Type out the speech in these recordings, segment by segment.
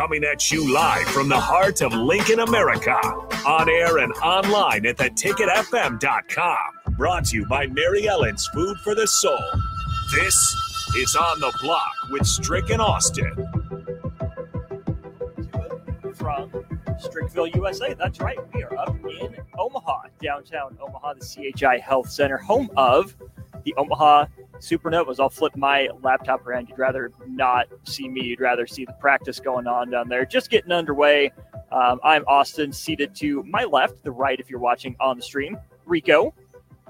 Coming at you live from the heart of Lincoln, America. On air and online at theticketfm.com. Brought to you by Mary Ellen's Food for the Soul. This is On the Block with Strick and Austin. From Strickville, USA. That's right. We are up in Omaha, downtown Omaha, the CHI Health Center, home of the Omaha Supernovas. I'll flip my laptop around. You'd rather not see me. You'd rather see the practice going on down there. Just getting underway. Um, I'm Austin, seated to my left, the right if you're watching on the stream. Rico.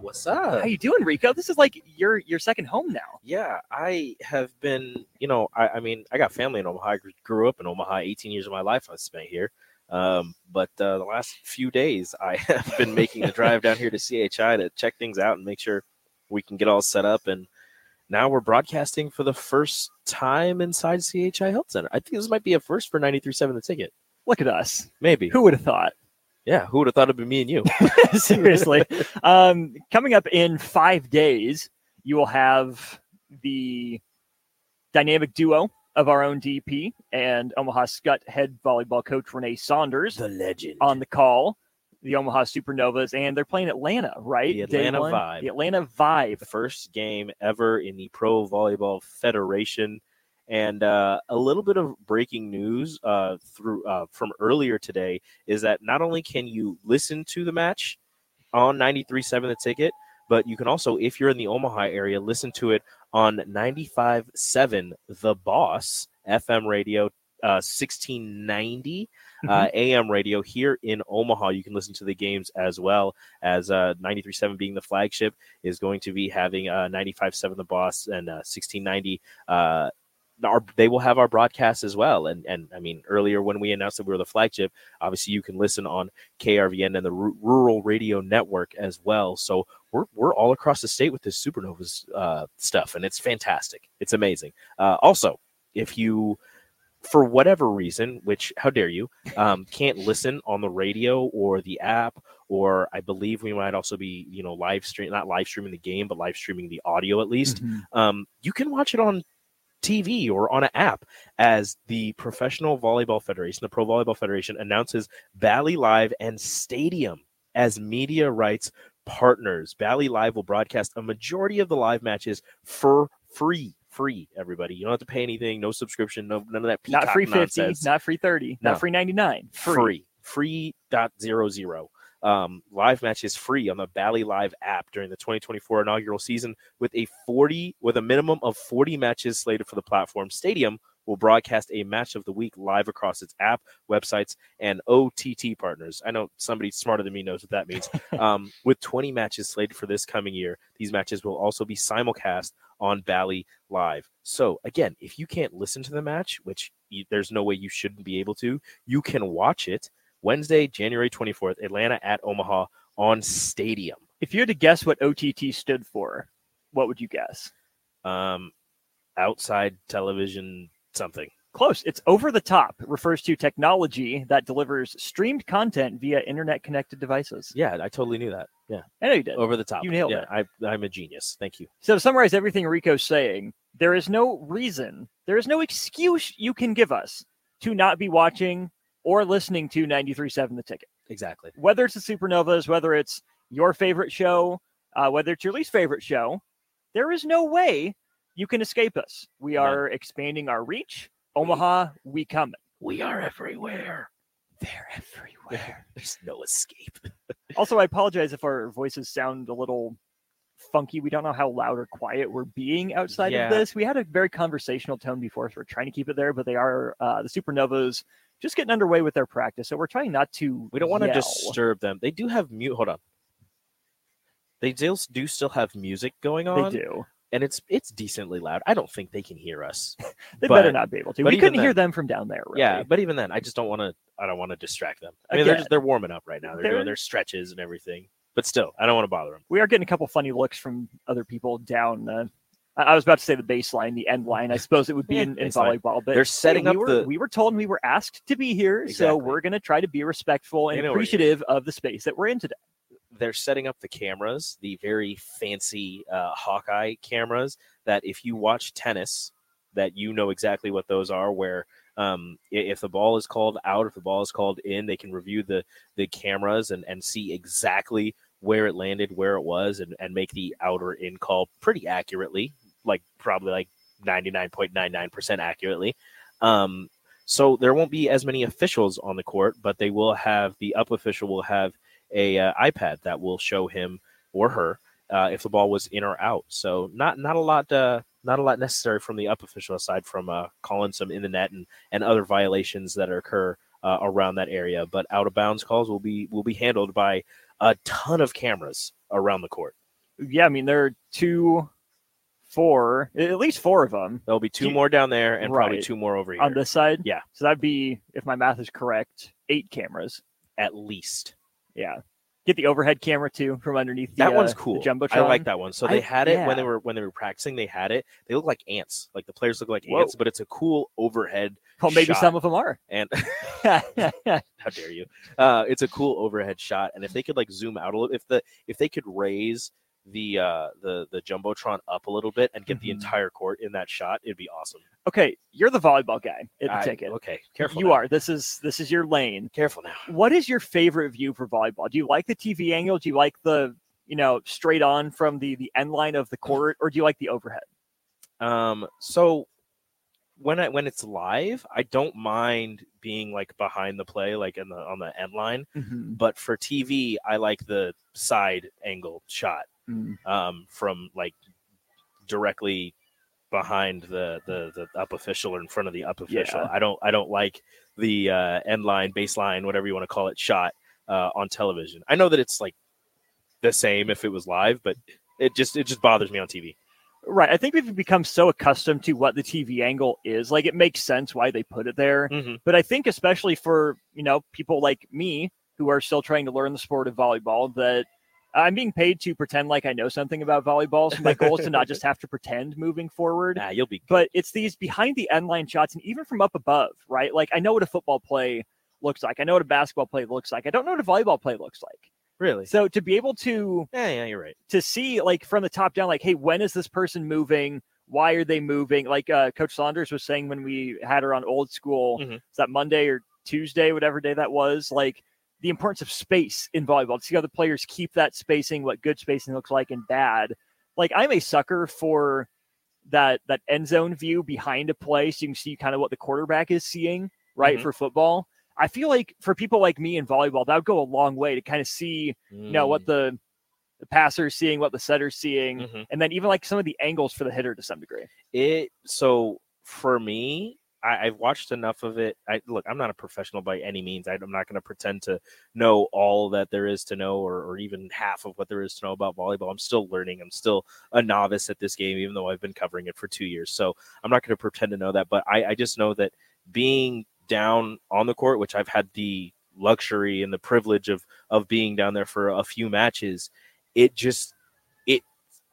What's up? How you doing, Rico? This is like your your second home now. Yeah, I have been, you know, I, I mean, I got family in Omaha. I grew up in Omaha. 18 years of my life I spent here. Um, but uh, the last few days, I have been making the drive down here to CHI to check things out and make sure we can get all set up. And now we're broadcasting for the first time inside CHI Health Center. I think this might be a first for 93.7 The Ticket. Look at us. Maybe. Who would have thought? Yeah, who would have thought it'd be me and you? Seriously. Um, coming up in five days, you will have the dynamic duo of our own DP and Omaha Skutt head volleyball coach Renee Saunders the legend. on the call the Omaha Supernovas, and they're playing Atlanta, right? The Atlanta Vibe. The Atlanta Vibe. The first game ever in the Pro Volleyball Federation. And uh, a little bit of breaking news uh, through uh, from earlier today is that not only can you listen to the match on 93.7 The Ticket, but you can also, if you're in the Omaha area, listen to it on 95.7 The Boss FM radio uh, 1690 uh, mm-hmm. AM radio here in Omaha. You can listen to the games as well as uh, 93.7 being the flagship is going to be having uh, 95.7 the boss and uh, 1690 uh, our, they will have our broadcast as well. And and I mean, earlier when we announced that we were the flagship, obviously you can listen on KRVN and the R- Rural Radio Network as well. So we're we're all across the state with this Supernovas uh, stuff, and it's fantastic. It's amazing. Uh, also, if you for whatever reason, which how dare you, um, can't listen on the radio or the app, or I believe we might also be, you know, live stream, not live streaming the game, but live streaming the audio at least. Um, you can watch it on TV or on an app as the Professional Volleyball Federation, the Pro Volleyball Federation, announces Bally Live and Stadium as media rights partners. Bally Live will broadcast a majority of the live matches for free. Free, everybody. You don't have to pay anything, no subscription, no none of that. Not free 50, nonsense. not free 30, No. not free 99. Free. free. Free dot zero zero. Um, live matches free on the Bally Live app during the 2024 inaugural season with a 40 with a minimum of 40 matches slated for the platform. Stadium will broadcast a match of the week live across its app, websites, and OTT partners. I know somebody smarter than me knows what that means. um, with 20 matches slated for this coming year, these matches will also be simulcast on Bally Live. So, again, if you can't listen to the match, which you, there's no way you shouldn't be able to, you can watch it Wednesday, January 24th, Atlanta at Omaha on Stadium. If you had to guess what OTT stood for, what would you guess? Um, outside television something. Close. It's over the top. It refers to technology that delivers streamed content via internet connected devices. Yeah, I totally knew that. Yeah, I know you did. over the top. You nailed yeah, it. I, I'm a genius. Thank you. So to summarize everything Rico's saying, there is no reason, there is no excuse you can give us to not be watching or listening to 93.7 The Ticket. Exactly. Whether it's the Supernovas, whether it's your favorite show, uh, whether it's your least favorite show, there is no way you can escape us. We are expanding our reach. Omaha, we coming. We are everywhere. They're everywhere. There's no escape. also, I apologize if our voices sound a little funky. We don't know how loud or quiet we're being outside Yeah. of this. We had a very conversational tone before, so we're trying to keep it there, but they are uh, the Supernovas just getting underway with their practice. So we're trying not to We don't want to disturb them. They do have mute. Hold on. They do, do still have music going on. They do. And it's it's decently loud. I don't think they can hear us. They But- better not be able to. We couldn't hear them from down there. Really. Yeah, but even then, I just don't want to. I don't want to distract them. I mean, they're just, they're warming up right now. They're, they're- doing their stretches and everything. But still, I don't want to bother them. we are getting a couple funny looks from other people down. Uh, I was about to say the baseline, the end line. I suppose it would be Yeah, in, in volleyball, but They're hey, setting we up were, the- We were told we were asked to be here, so we're going to try to be respectful and They know we're here. appreciative of the space that we're in today. They're setting up the cameras, the very fancy uh, Hawkeye cameras. That if you watch tennis, that you know exactly what those are. Where um, if the ball is called out, if the ball is called in, they can review the the cameras and and see exactly where it landed, where it was, and and make the out or in call pretty accurately, like probably like ninety nine point nine nine percent accurately. Um, so there won't be as many officials on the court, but they will have the up official will have a uh, iPad that will show him or her uh, if the ball was in or out. So not not a lot uh, not a lot necessary from the up official aside from uh, calling some in the net and, and other violations that occur uh, around that area. But out of bounds calls will be will be handled by a ton of cameras around the court. Yeah, I mean there are two, four, at least four of them There'll be two Do- more down there and probably two more over here on this side. Yeah. so that'd be if my math is correct, eight cameras. at least. Yeah, get the overhead camera too from underneath. The, That one's uh, cool. jumbotron. I like that one. So they I- had it when they were when they were practicing. They had it. They look like ants. Like the players look like Whoa. ants, but it's a cool overhead. Well, maybe shot. some of them are. And how dare you? Uh, it's a cool overhead shot. And if they could like zoom out a little, if the if they could raise the uh the the jumbotron up a little bit and get the Mhm. entire court in that shot, it'd be awesome. okay, you're the volleyball guy at the I- ticket. Okay, careful. You now. are. This is this is your lane. careful now. What is your favorite view for volleyball? Do you like the TV angle? Do you like the you know straight on from the the end line of the court, or do you like the overhead? Um, so when I when it's live, I don't mind being like behind the play, like in the on the end line. But for TV, I like the side angle shot Mm. um, from like directly behind the, the the up official or in front of the up official. Yeah. I don't I don't like the uh, end line, baseline, whatever you want to call it, shot uh, on television. I know that it's like the same if it was live, but it just it just bothers me on TV. Right. I think we've become so accustomed to what the TV angle is. Like it makes sense why they put it there. Mm-hmm. But I think especially for, you know, people like me who are still trying to learn the sport of volleyball that I'm being paid to pretend like I know something about volleyball. So my goal is to not just have to pretend moving forward. Nah, you'll be good. But it's these behind the end line shots and even from up above, right? Like I know what a football play looks like. I know what a basketball play looks like. I don't know what a volleyball play looks like. really. So to be able to Yeah, yeah, you're right. to see like from the top down, like, hey, when is this person moving? Why are they moving? Like uh, Coach Saunders was saying when we had her on old school, Mhm. is that Monday or Tuesday, whatever day that was, like the importance of space in volleyball to see how the players keep that spacing, what good spacing looks like and bad. Like I'm a sucker for that that end zone view behind a play so you can see kind of what the quarterback is seeing, right? Mhm. For football. I feel like for people like me in volleyball, that would go a long way to kind of see you know what the the passer's seeing, what the setter's seeing, Mhm. and then even like some of the angles for the hitter to some degree. it so for me I, I've watched enough of it. I look, I'm not a professional by any means. I, I'm not going to pretend to know all that there is to know, or, or even half of what there is to know about volleyball. I'm still learning. I'm still a novice at this game, even though I've been covering it for two years. So I'm not going to pretend to know that. But I, I just know that being down on the court, which I've had the luxury and the privilege of of being down there for a few matches, it just it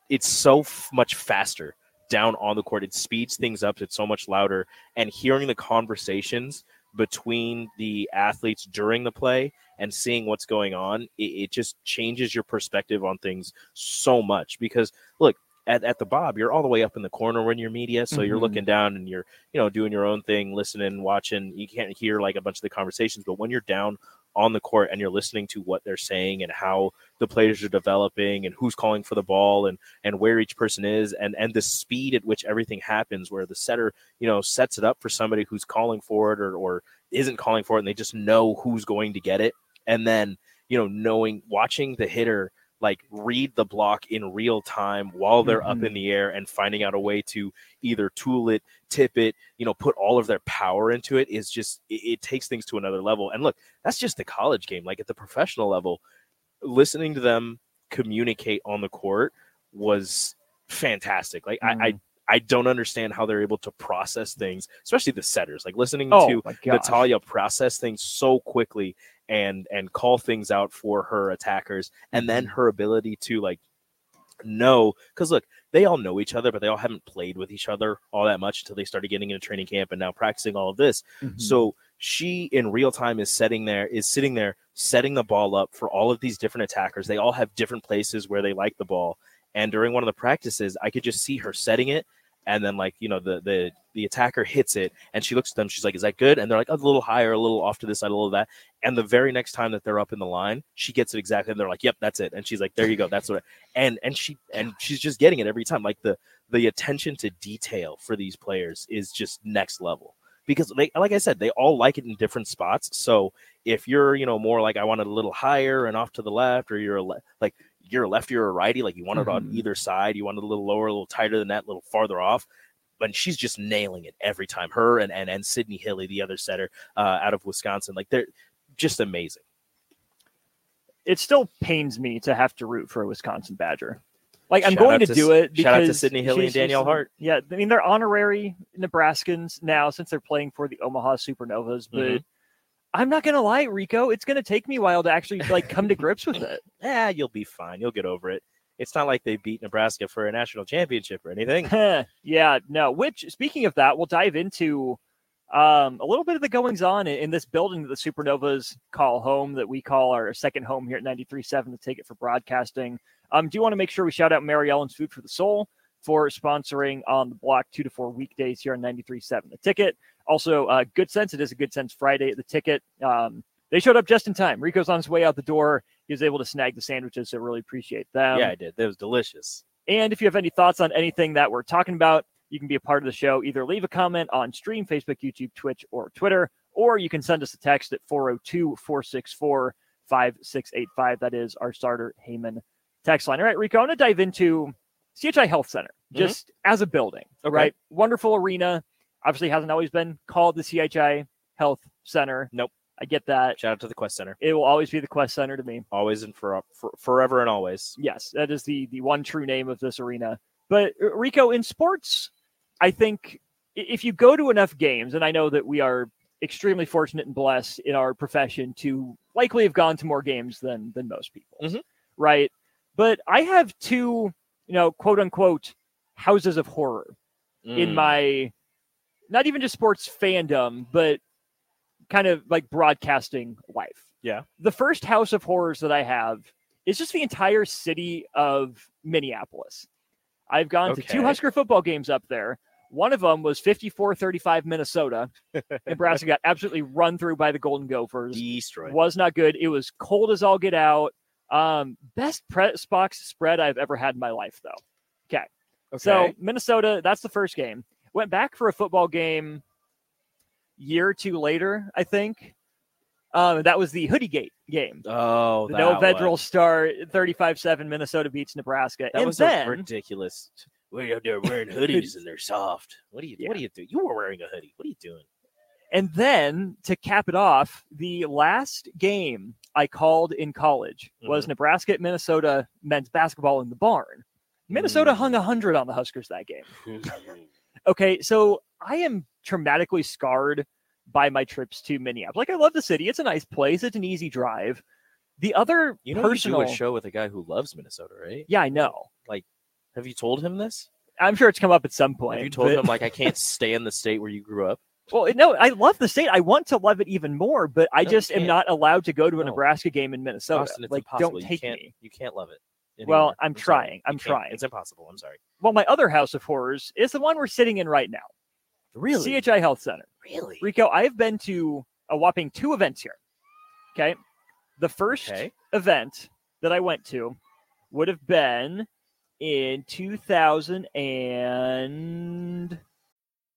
it's so f- much faster down on the court. It speeds things up. It's so much louder. And hearing the conversations between the athletes during the play and seeing what's going on, it, it just changes your perspective on things so much. Because look, at, at the Bob, you're all the way up in the corner when you're media. So you're Mhm. looking down and you're, you know, doing your own thing, listening, watching. You can't hear like a bunch of the conversations, but when you're down on the court and you're listening to what they're saying and how the players are developing and who's calling for the ball and and where each person is and and the speed at which everything happens where the setter you know sets it up for somebody who's calling for it or or isn't calling for it and they just know who's going to get it. And then you know knowing watching the hitter like read the block in real time while they're up in mm-hmm. the air and finding out a way to either tool it, tip it, you know, put all of their power into it is just it, it takes things to another level. And look, that's just the college game. Like at the professional level, listening to them communicate on the court was fantastic. Like I, I mm-hmm. I don't understand how they're able to process things, especially the setters. Like listening Oh to. Natalia process things so quickly and and call things out for her attackers and then her ability to like know because look they all know each other but they all haven't played with each other all that much until they started getting into training camp and now practicing all of this. Mhm. so she in real time is setting there is sitting there setting the ball up for all of these different attackers. They all have different places where they like the ball. And during one of the practices i could just see her setting it and then like you know the the the attacker hits it and she looks at them she's like is that good? And they're like a little higher a little off to this side a little that. And the very next time that they're up in the line she gets it exactly and they're like yep that's it. And she's like there you go that's what I-" and and she and she's just getting it every time. Like the the attention to detail for these players is just next level. Because they like i said they all like it in different spots. So if you're you know more like i want it a little higher and off to the left or you're a le- like you're a lefty or a righty like you want it on Mhm. either side you want it a little lower a little tighter than that a little farther off but she's just nailing it every time her and and, and sydney hilley the other setter uh, out of wisconsin like they're just amazing it still pains me to have to root for a Wisconsin Badger. Like I'm Shout going to to do it. shout out to because Sydney Hilley and Danielle Hart. Yeah, I mean they're honorary Nebraskans now since they're playing for the Omaha Supernovas. But Mhm. I'm not gonna lie, Rico, it's gonna take me a while to actually like come to grips with it. yeah you'll be fine you'll get over it it's not like they beat nebraska for a national championship or anything yeah, no. Which speaking of that, we'll dive into um, a little bit of the goings on in, in this building that the Supernovas call home, that we call our second home here at 93.7, the ticket for broadcasting. Um, do you want to make sure we shout out Mary Ellen's Food for the Soul for sponsoring on the block two to four weekdays here on 93.7, the ticket. Also, uh, Good Sense. It is a Good Sense Friday at the ticket. Um, they showed up just in time. Rico's on his way out the door. He was able to snag the sandwiches, so really appreciate them. yeah i did that was delicious And if you have any thoughts on anything that we're talking about, you can be a part of the show. Either leave a comment on stream, Facebook, YouTube, Twitch, or Twitter, or you can send us a text at 402 464 5685. That is our starter Heyman text line. All right, Rico, I want to dive into CHI Health Center Mhm. just as a building, Okay. right? Wonderful arena. Obviously, hasn't always been called the CHI Health Center. Nope. I get that. shout out to the quest center It will always be the Quest Center to me. always and for, for forever and always Yes, that is the the one true name of this arena. But uh, Rico, in sports, I think if you go to enough games, and I know that we are extremely fortunate and blessed in our profession to likely have gone to more games than than most people, Mhm. right? But I have two, you know, quote unquote houses of horror in Mm. my not even just sports fandom, but kind of like broadcasting life. Yeah. The first house of horrors that I have is just the entire city of Minneapolis. I've gone to two Husker football games up there. One of them was 54 35 Minnesota. Nebraska got absolutely run through by the Golden Gophers destroyed was not good. It was cold as all get out. Um, best press box spread I've ever had in my life, though. Okay. So Minnesota, that's the first game. Went back for a football game year or two later, I think. Um, that was the Hoodie Gate game. oh no. Vedral start 35-7 Minnesota beats Nebraska. that and was then ridiculous We're out there wearing hoodies and they're soft. What do you? Yeah. What do you do? You were wearing a hoodie. What are you doing? And then to cap it off, the last game I called in college was Mm-hmm. Nebraska at Minnesota men's basketball in the barn. Minnesota Mm. hung 100 on the Huskers that game. Okay, so I am traumatically scarred by my trips to Minneapolis. Like, I love the city. It's a nice place. It's an easy drive. The other you know, personal, you do a show with a guy who loves Minnesota, right? yeah, I know. Like, have you told him this? I'm sure it's come up at some point. Have you told but- him like I can't stay in the state where you grew up? Well, no, I love the state. I want to love it even more, but I No, just am not allowed to go to a No. Nebraska game in Minnesota. Austin, it's like, impossible. don't take you can't, me. You can't love it. Well, anymore. I'm trying. You I'm trying. It's impossible. I'm sorry. Well, my other house of horrors is the one we're sitting in right now, Really? CHI Health Center. really? Rico, I have been to a whopping two events here. Okay. The first Okay. event that I went to would have been in 2000 and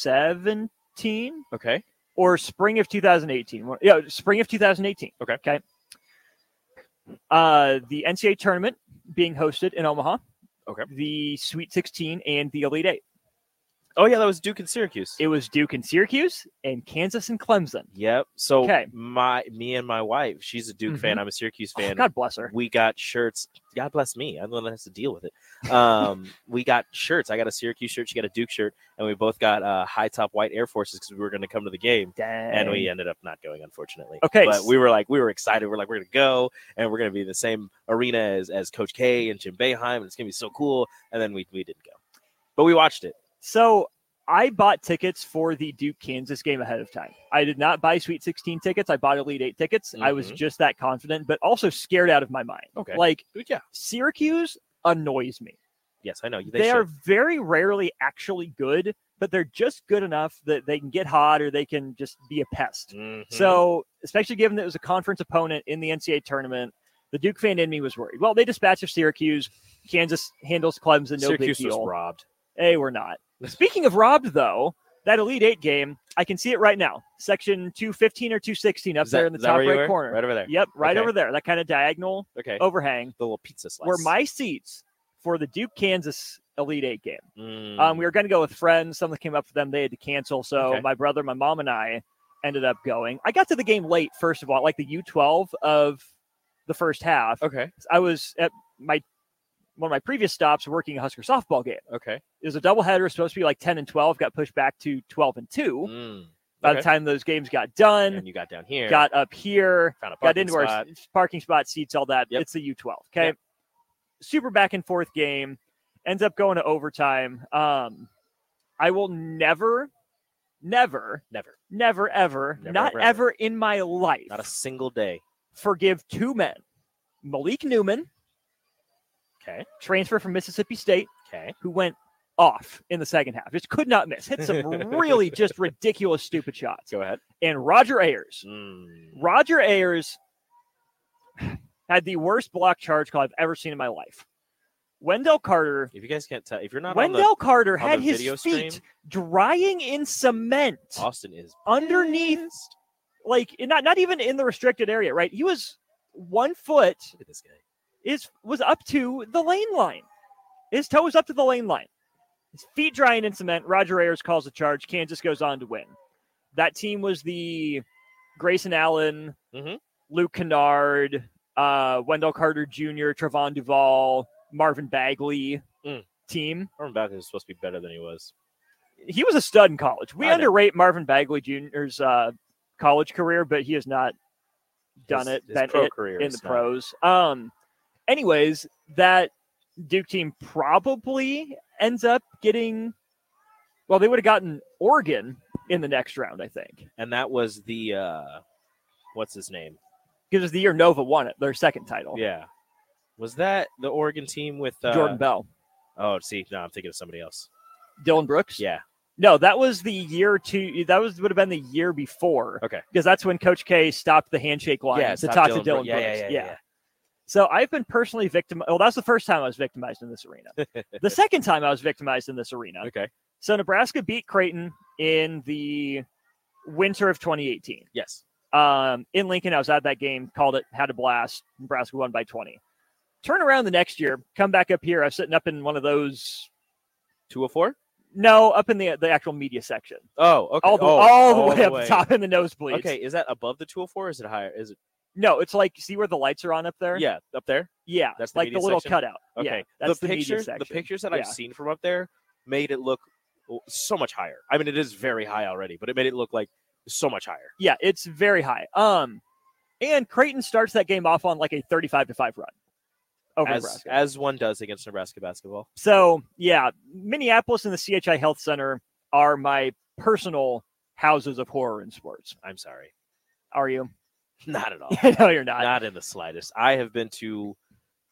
17 Okay. or spring of 2018. Yeah, spring of 2018. Okay. Okay. Uh, the NCAA tournament being hosted in Omaha. Okay. The Sweet 16 and the Elite Eight. Oh yeah, that was Duke and Syracuse. It was Duke and Syracuse and Kansas and Clemson. Yep. So Okay. my me and my wife, she's a Duke fan. I'm a Syracuse Oh, fan. God bless her. we got shirts. God bless me. I'm the one that has to deal with it. Um, we got shirts. I got a Syracuse shirt. She got a Duke shirt, and we both got uh, high top white Air Forces because we were going to come to the game, Dang. and we ended up not going, unfortunately. Okay, but we were like, we were excited. We're like, we're going to go, and we're going to be in the same arena as as Coach K and Jim Boeheim, and it's going to be so cool. And then we we didn't go, but we watched it. So I bought tickets for the Duke Kansas game ahead of time. I did not buy Sweet 16 tickets. I bought Elite Eight tickets. I was Mhm. just that confident, but also scared out of my mind. Okay. Like Yeah. Syracuse annoys me. Yes, I know. They, They, are very rarely actually good, but they're just good enough that they can get hot or they can just be a pest. Mhm. So, especially given that it was a conference opponent in the NCAA tournament, the Duke fan in me was worried. Well, they dispatched of Syracuse. Kansas handles Clemson, no Syracuse big deal. was robbed. Hey, we're not. Speaking of robbed, though, that Elite Eight game, I can see it right now. Section 215 or 216 up Is there in the top right corner. Right over there. Yep, right Okay. over there. That kind of diagonal Okay. overhang the little pizza slice. were my seats for the Duke Kansas Elite Eight game. Mm. Um, we were going to go with friends. Something came up for them. They had to cancel. So Okay. my brother, my mom, and I ended up going. I got to the game late, first of all, like the U12 of the first half. okay. I was at my one of my previous stops working a Husker softball game. Okay. It was a doubleheader, supposed to be like 10 and 12, got pushed back to 12 and 2. Mm. By Okay. the time those games got done, and you got down here, got up here, found a got into spot. our parking spot, seats, all that. Yep. It's the U12. Okay. Yep. Super back and forth game. Ends up going to overtime. Um, I will never, never, Never, never, ever, Never, not ever, ever, ever. in my life not a single day. forgive two men. Malik Newman, Okay. transfer from Mississippi State, Okay. who went off in the second half. Just could not miss. Hit some really just ridiculous, stupid shots. Go ahead. And Roger Ayers. Mm. Roger Ayers had the worst block charge call I've ever seen in my life. Wendell Carter. If you guys can't tell, if you're not Wendell Carter the had his feet stream? drying in cement Austin is underneath, pissed. like not not even in the restricted area. Right, he was one foot Look at this guy. Is was up to the lane line. His toe was up to the lane line. His feet drying in cement. Roger Ayers calls the charge. Kansas goes on to win. That team was the Grayson Allen, Mhm. Luke Kennard, uh, Wendell Carter Jr., Trevon Duval, Marvin Bagley Mm. team. Marvin Bagley was supposed to be better than he was. He was a stud in college. We I know. underrate Marvin Bagley Jr.'s uh, college career, but he has not done His- it, his pro it career in the not- pros. Um, anyways, that Duke team probably ends up getting. Well, they would have gotten Oregon in the next round, I think, And that was the uh what's his name? because it's the year Nova won it, their second title. Yeah. Was that the Oregon team with uh, Jordan Bell, Oh, see, no, I'm thinking of somebody else. Dillon Brooks. Yeah. No, that was the year two. That was would have been the year before. Okay. Because that's when Coach K stopped the handshake line Yeah, to talk to Dillon Dillon Brooks. Yeah, yeah, yeah, yeah. So I've been personally victim. Well, that's the first time I was victimized in this arena. the second time I was victimized in this arena. Okay. So Nebraska beat Creighton in the winter of 2018. Yes. Um, in Lincoln, I was at that game, called it, had a blast. Nebraska won by 20. Turn around the next year, come back up here. I was sitting up in one of those. 204? No, up in the the actual media section, Oh, okay. all the oh, all the way up top in the nosebleeds. Okay, is that above the 204 or is it higher? Is it No, it's like see where the lights are on up there. Yeah, up there. yeah, That's the like the little section? cutout. Okay. yeah, that's the, the, pictures, the pictures that Yeah. I've seen from up there made it look so much higher. I mean, it is very high already, but it made it look like so much higher. Yeah, it's very high. Um, and Creighton starts that game off on like a thirty-five to five run over As Nebraska. as one does against Nebraska basketball. So yeah, Minneapolis and the CHI Health Center are my personal houses of horror in sports. I'm sorry, Are you? not at all. no, you're not. not in the slightest. I have been to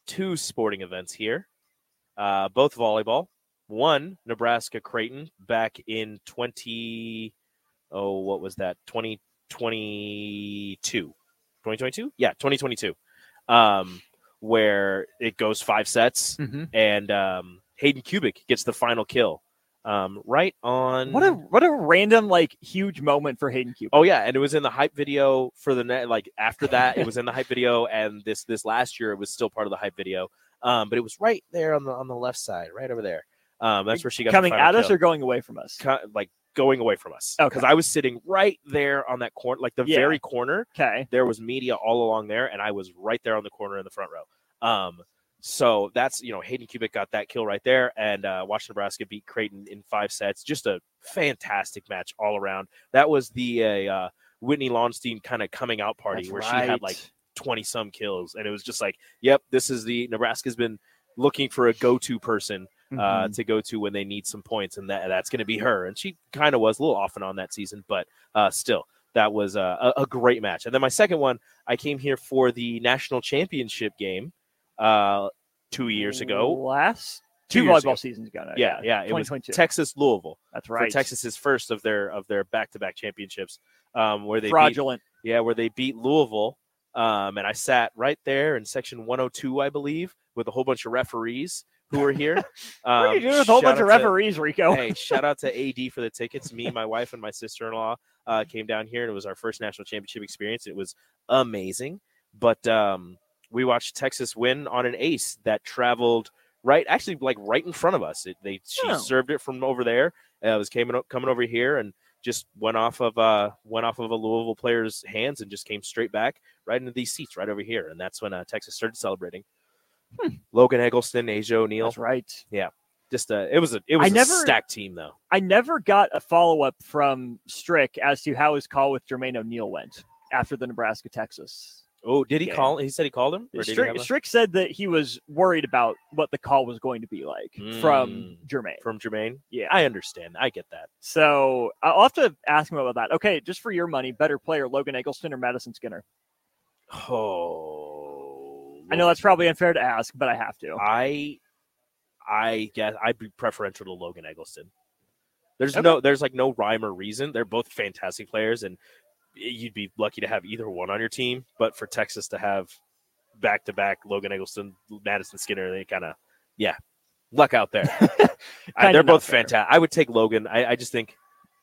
two sporting events here, uh, both volleyball. One Nebraska Creighton back in twenty oh what was that twenty twenty two. 2022? Yeah, 2022. Um, where it goes five sets Mhm. and um, Hayden Kubik gets the final kill. Um, right on What a what a random like huge moment for Hayden Cube. Oh yeah, and it was in the hype video for the net. Like after that, it was in the hype video, and this this last year it was still part of the hype video. Um, but it was right there on the on the left side, right over there. Um, that's where she got coming at us or going away from us. Co- like going away from us. Okay. because I was sitting right there on that corner, like the Yeah. very corner. Okay. There was media all along there, and I was right there on the corner in the front row. Um, so that's you know Hayden Kubik got that kill right there, and uh, watched Nebraska beat Creighton in five sets. Just a fantastic match all around. That was the uh, uh, Whitney Lauenstein kind of coming out party That's where she had like 20 some kills, and it was just like, yep, this is the Nebraska's been looking for a go to person uh, Mhm. to go to when they need some points, and that that's going to be her. And she kind of was a little off and on that season, but uh, still, that was uh, a, a great match. And then my second one, I came here for the national championship game uh, two years ago. last Two two, volleyball ago. seasons ago. now, Yeah, yeah, it was Texas Louisville That's right. Texas's first of their of their back to back championships, um, where they beat, fraudulent. yeah, where they beat Louisville. Um, and I sat right there in section 102, I believe, with a whole bunch of referees who were here. what are you Um, doing with a whole bunch of out to- referees, Rico? hey, shout out to AD for the tickets. Me, my wife, and my sister in law uh, came down here, and it was our first national championship experience. It was amazing. But um, we watched Texas win on an ace that traveled right, actually, like right in front of us. It, they she Oh. served it from over there. Uh, it was coming o- coming over here and just went off of uh went off of a Louisville player's hands and just came straight back right into these seats right over here. And that's when uh, Texas started celebrating. Logan Eggleston, Asjia O'Neal, That's right. Yeah. Just a it was a it was a never- stacked team though. I never got a follow up from Strick as to how his call with Jermaine O'Neal went after the Nebraska Texas. Oh, did he game. call? He said he called him. Or did he Strick, Strick said that he was worried about what the call was going to be like from Mm. Jermaine. from Jermaine. Yeah. I understand. I get that. So I'll have to ask him about that. Okay, just for your money, better player Logan Eggleston or Madison Skinner? Oh, I know that's probably unfair to ask, but I have to. I, I guess I'd be preferential to Logan Eggleston. There's Okay. no, there's like no rhyme or reason. They're both fantastic players, and you'd be lucky to have either one on your team. But for Texas to have back to back Logan Eggleston, Madison Skinner, they kind of, yeah, luck out there. I- they're both fantastic. I would take Logan. I, I just think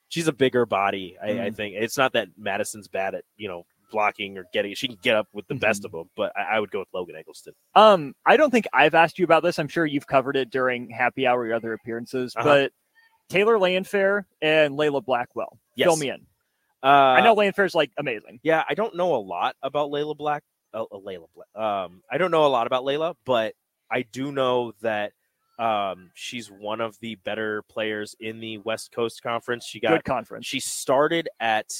she's a bigger body. I, I Mhm. think it's not that Madison's bad at you know blocking or getting. She can get up with the best Mm-hmm. of them, but I, I would go with Logan Eggleston. Um, I don't think I've asked you about this. I'm sure you've covered it during happy hour or other appearances, Uh-huh. but Taylor Landfair and Leyla Blackwell. Yes. Fill me in. Uh, I know Landfair's like amazing. Yeah, I don't know a lot about Leyla Black. Uh, uh, Leyla Black. Um, I don't know a lot about Leyla, but I do know that Um, she's one of the better players in the West Coast Conference. She got Good conference. she started at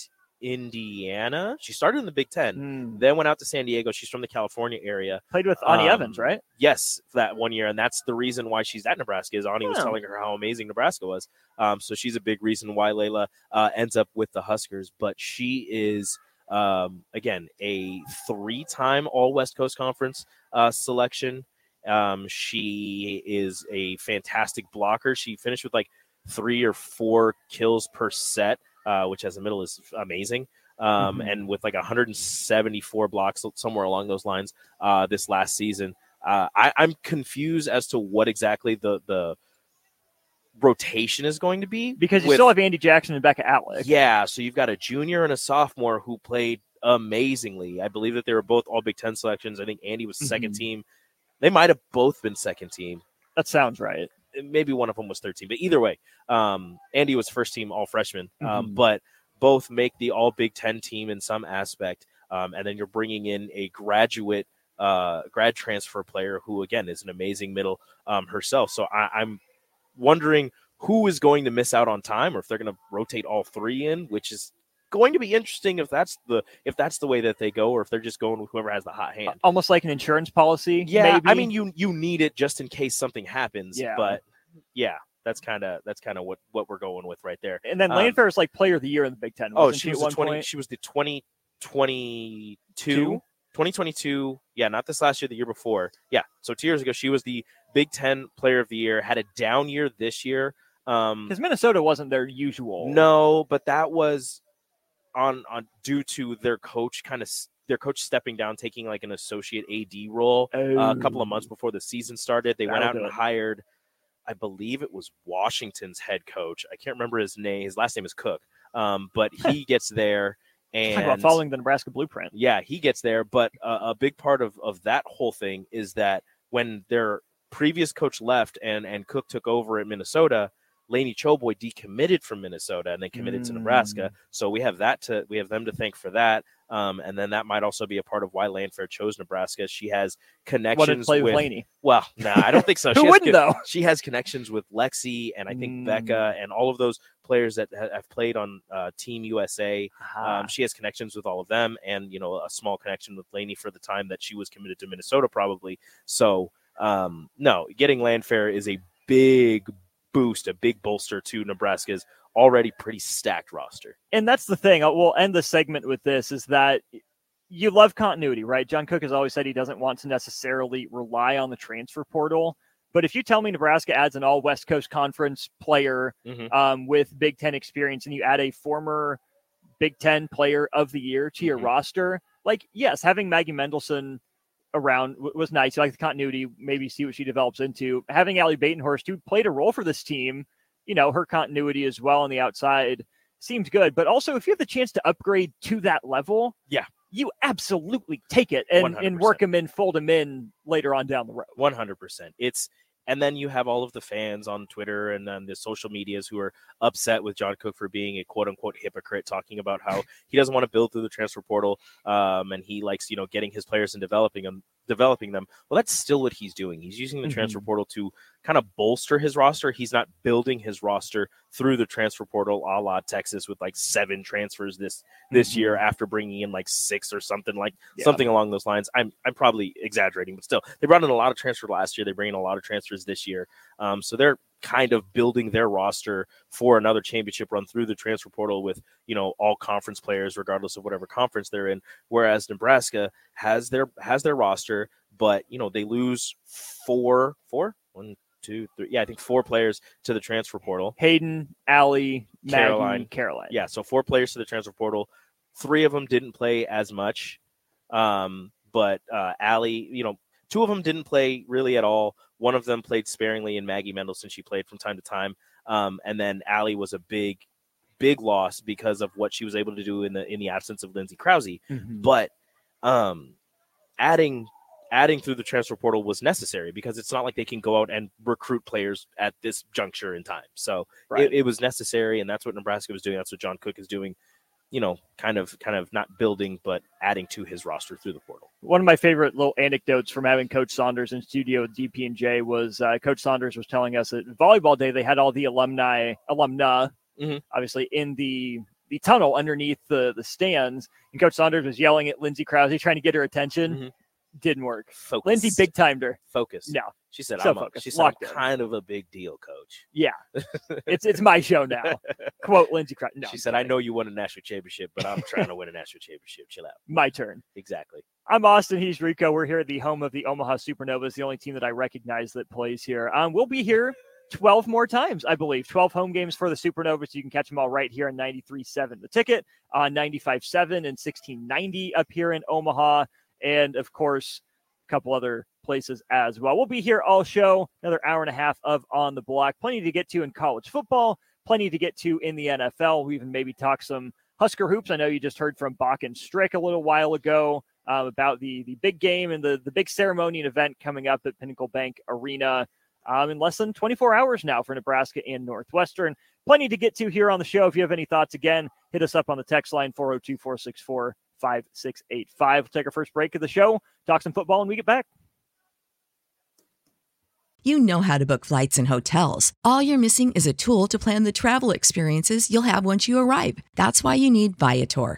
Indiana. She started in the Big Ten, Mm. then went out to San Diego. She's from the California area. Played with Ani Um, Evans, right? Yes, that one year, and that's the reason why she's at Nebraska. Is Ani was Oh. telling her how amazing Nebraska was. Um, so she's a big reason why Leyla uh, ends up with the Huskers. But she is um, again a three-time All West Coast Conference uh, selection. Um, she is a fantastic blocker. She finished with like three or four kills per set, uh, which as a middle is amazing. Um, Mhm. And with like 174 blocks somewhere along those lines uh, this last season. Uh, I, I'm confused as to what exactly the the rotation is going to be Because you with- still have Andi Jackson and Bekka Allick. yeah, so you've got a junior and a sophomore who played amazingly. I believe that they were both all Big Ten selections. I think Andi was 2nd Mhm. team. They might have both been second team. That sounds right. Maybe one of them was 13, but either way, um, Andi was first team all freshman. Um, Mhm. but both make the all Big Ten team in some aspect. Um, and then you're bringing in a graduate, uh, grad transfer player who, again, is an amazing middle um, herself. So I, I'm wondering who is going to miss out on time or if they're going to rotate all three in, which is going to be interesting if that's the if that's the way that they go or if they're just going with whoever has the hot hand. Almost like an insurance policy. Yeah, maybe. I mean you you need it just in case something happens. Yeah. But yeah, that's kind of that's kind of what what we're going with right there. and then um, Landfair is like player of the year in the Big Ten. Oh, she was the 20 point? she was the 2022 2022. Yeah, not this last year, the year before. Yeah, so 2 years ago she was the Big 10 player of the year, had a down year this year. Um Because Minnesota wasn't their usual. no, but that was on on due to their coach kind of their coach stepping down, taking like an associate AD role uh, a couple of months before the season started. They went That'll out and hired, I believe it was Washington's head coach. I can't remember his name. His last name is Cook. Um, but he gets there and about following the Nebraska blueprint. yeah, he gets there. But uh, a big part of, of that whole thing is that when their previous coach left and, and Cook took over at Minnesota, Laney Choboy decommitted from Minnesota and then committed to Nebraska. Mm. So we have that to we have them to thank for that. Um, and then that might also be a part of why Landfair chose Nebraska. She has connections play with, with Laney. well, no, I don't think so. Who She has wouldn't con- though? she has connections with Lexi and I think Mm. Bekka and all of those players that have played on uh, Team USA. Ah, Um, she has connections with all of them, and you know a small connection with Laney for the time that she was committed to Minnesota, probably. So um, no, getting Landfair is a big boost, a big bolster to Nebraska's already pretty stacked roster. and that's the thing. uh, We'll end the segment with this: is that you love continuity, right? John Cook has always said he doesn't want to necessarily rely on the transfer portal. But if you tell me Nebraska adds an all West Coast Conference player Mhm. um, with Big Ten experience and you add a former Big Ten player of the year to your Mhm. roster, like, yes, having Maggie Mendelson around was nice. You like the continuity, maybe see what she develops into. Having Ally Batenhorst, who played a role for this team, you know, her continuity as well on the outside seems good. But also, if you have the chance to upgrade to that level, Yeah. you absolutely take it and, and 100%. work them in, fold them in later on down the road. One hundred percent. It's and then you have all of the fans on Twitter and then the social medias who are upset with John Cook for being a quote unquote hypocrite, talking about how he doesn't want to build through the transfer portal, um, and he likes you know getting his players and developing them, developing them. Well, that's still what he's doing. He's using the transfer portal to kind of bolster his roster. He's not building his roster through the transfer portal, a la Texas, with like seven transfers this this year after bringing in like six or something like Yeah. something along those lines. I'm I'm probably exaggerating, but still, they brought in a lot of transfer last year. They bring in a lot of transfers this year, um, so they're kind of building their roster for another championship run through the transfer portal with you know all conference players, regardless of whatever conference they're in. Whereas Nebraska has their has their roster, but you know they lose four four one two three yeah I think four players to the transfer portal. Hayden, Ally, Maggie, Caroline. Caroline. Yeah, so four players to the transfer portal. Three of them didn't play as much, um, but uh, Ally, you know, two of them didn't play really at all. One of them played sparingly, and Maggie Mendelson she played from time to time. Um, and then Ally was a big, big loss because of what she was able to do in the in the absence of Lindsay Krause. Mhm. But um, adding adding through the transfer portal was necessary because it's not like they can go out and recruit players at this juncture in time. So Right. it, it was necessary, and that's what Nebraska was doing. That's what John Cook is doing. You know, kind of kind of not building but adding to his roster through the portal. One of my favorite little anecdotes from having Coach Saunders in studio with DP and J was uh, Coach Saunders was telling us at volleyball day they had all the alumni alumna Mhm. obviously in the the tunnel underneath the the stands, and Coach Saunders was yelling at Lindsay Krause trying to get her attention. Mhm. Didn't work. Focus. Lindsay big timed her. focus. No, She said, So I'm a, focused. she said, I'm kind of a big deal, coach. yeah, it's it's my show now. Quote Lindsay. No, she I'm said, I know you won a national championship, but I'm trying to win a national championship. Chill out. my turn. Exactly. I'm Austin. He's Rico. We're here at the home of the Omaha Supernovas, the only team that I recognize that plays here. Um, we'll be here 12 more times, I believe. 12 home games for the Supernovas. You can catch them all right here on 93.7 The Ticket, on 95.7 and 1690 up here in Omaha, and of course, a couple other places as well. We'll be here all show, another hour and a half of On the Block. Plenty to get to in college football, plenty to get to in the NFL. We even maybe talk some Husker hoops. I know you just heard from Bach and Strick a little while ago um, about the the big game and the the big ceremony and event coming up at Pinnacle Bank Arena um, in less than 24 hours now for Nebraska and Northwestern. Plenty to get to here on the show. If you have any thoughts, again, hit us up on the text line 402 464 5685. We'll take our first break of the show, talk some football, and we get back. You know how to book flights and hotels. All you're missing is a tool to plan the travel experiences you'll have once you arrive. That's why you need Viator.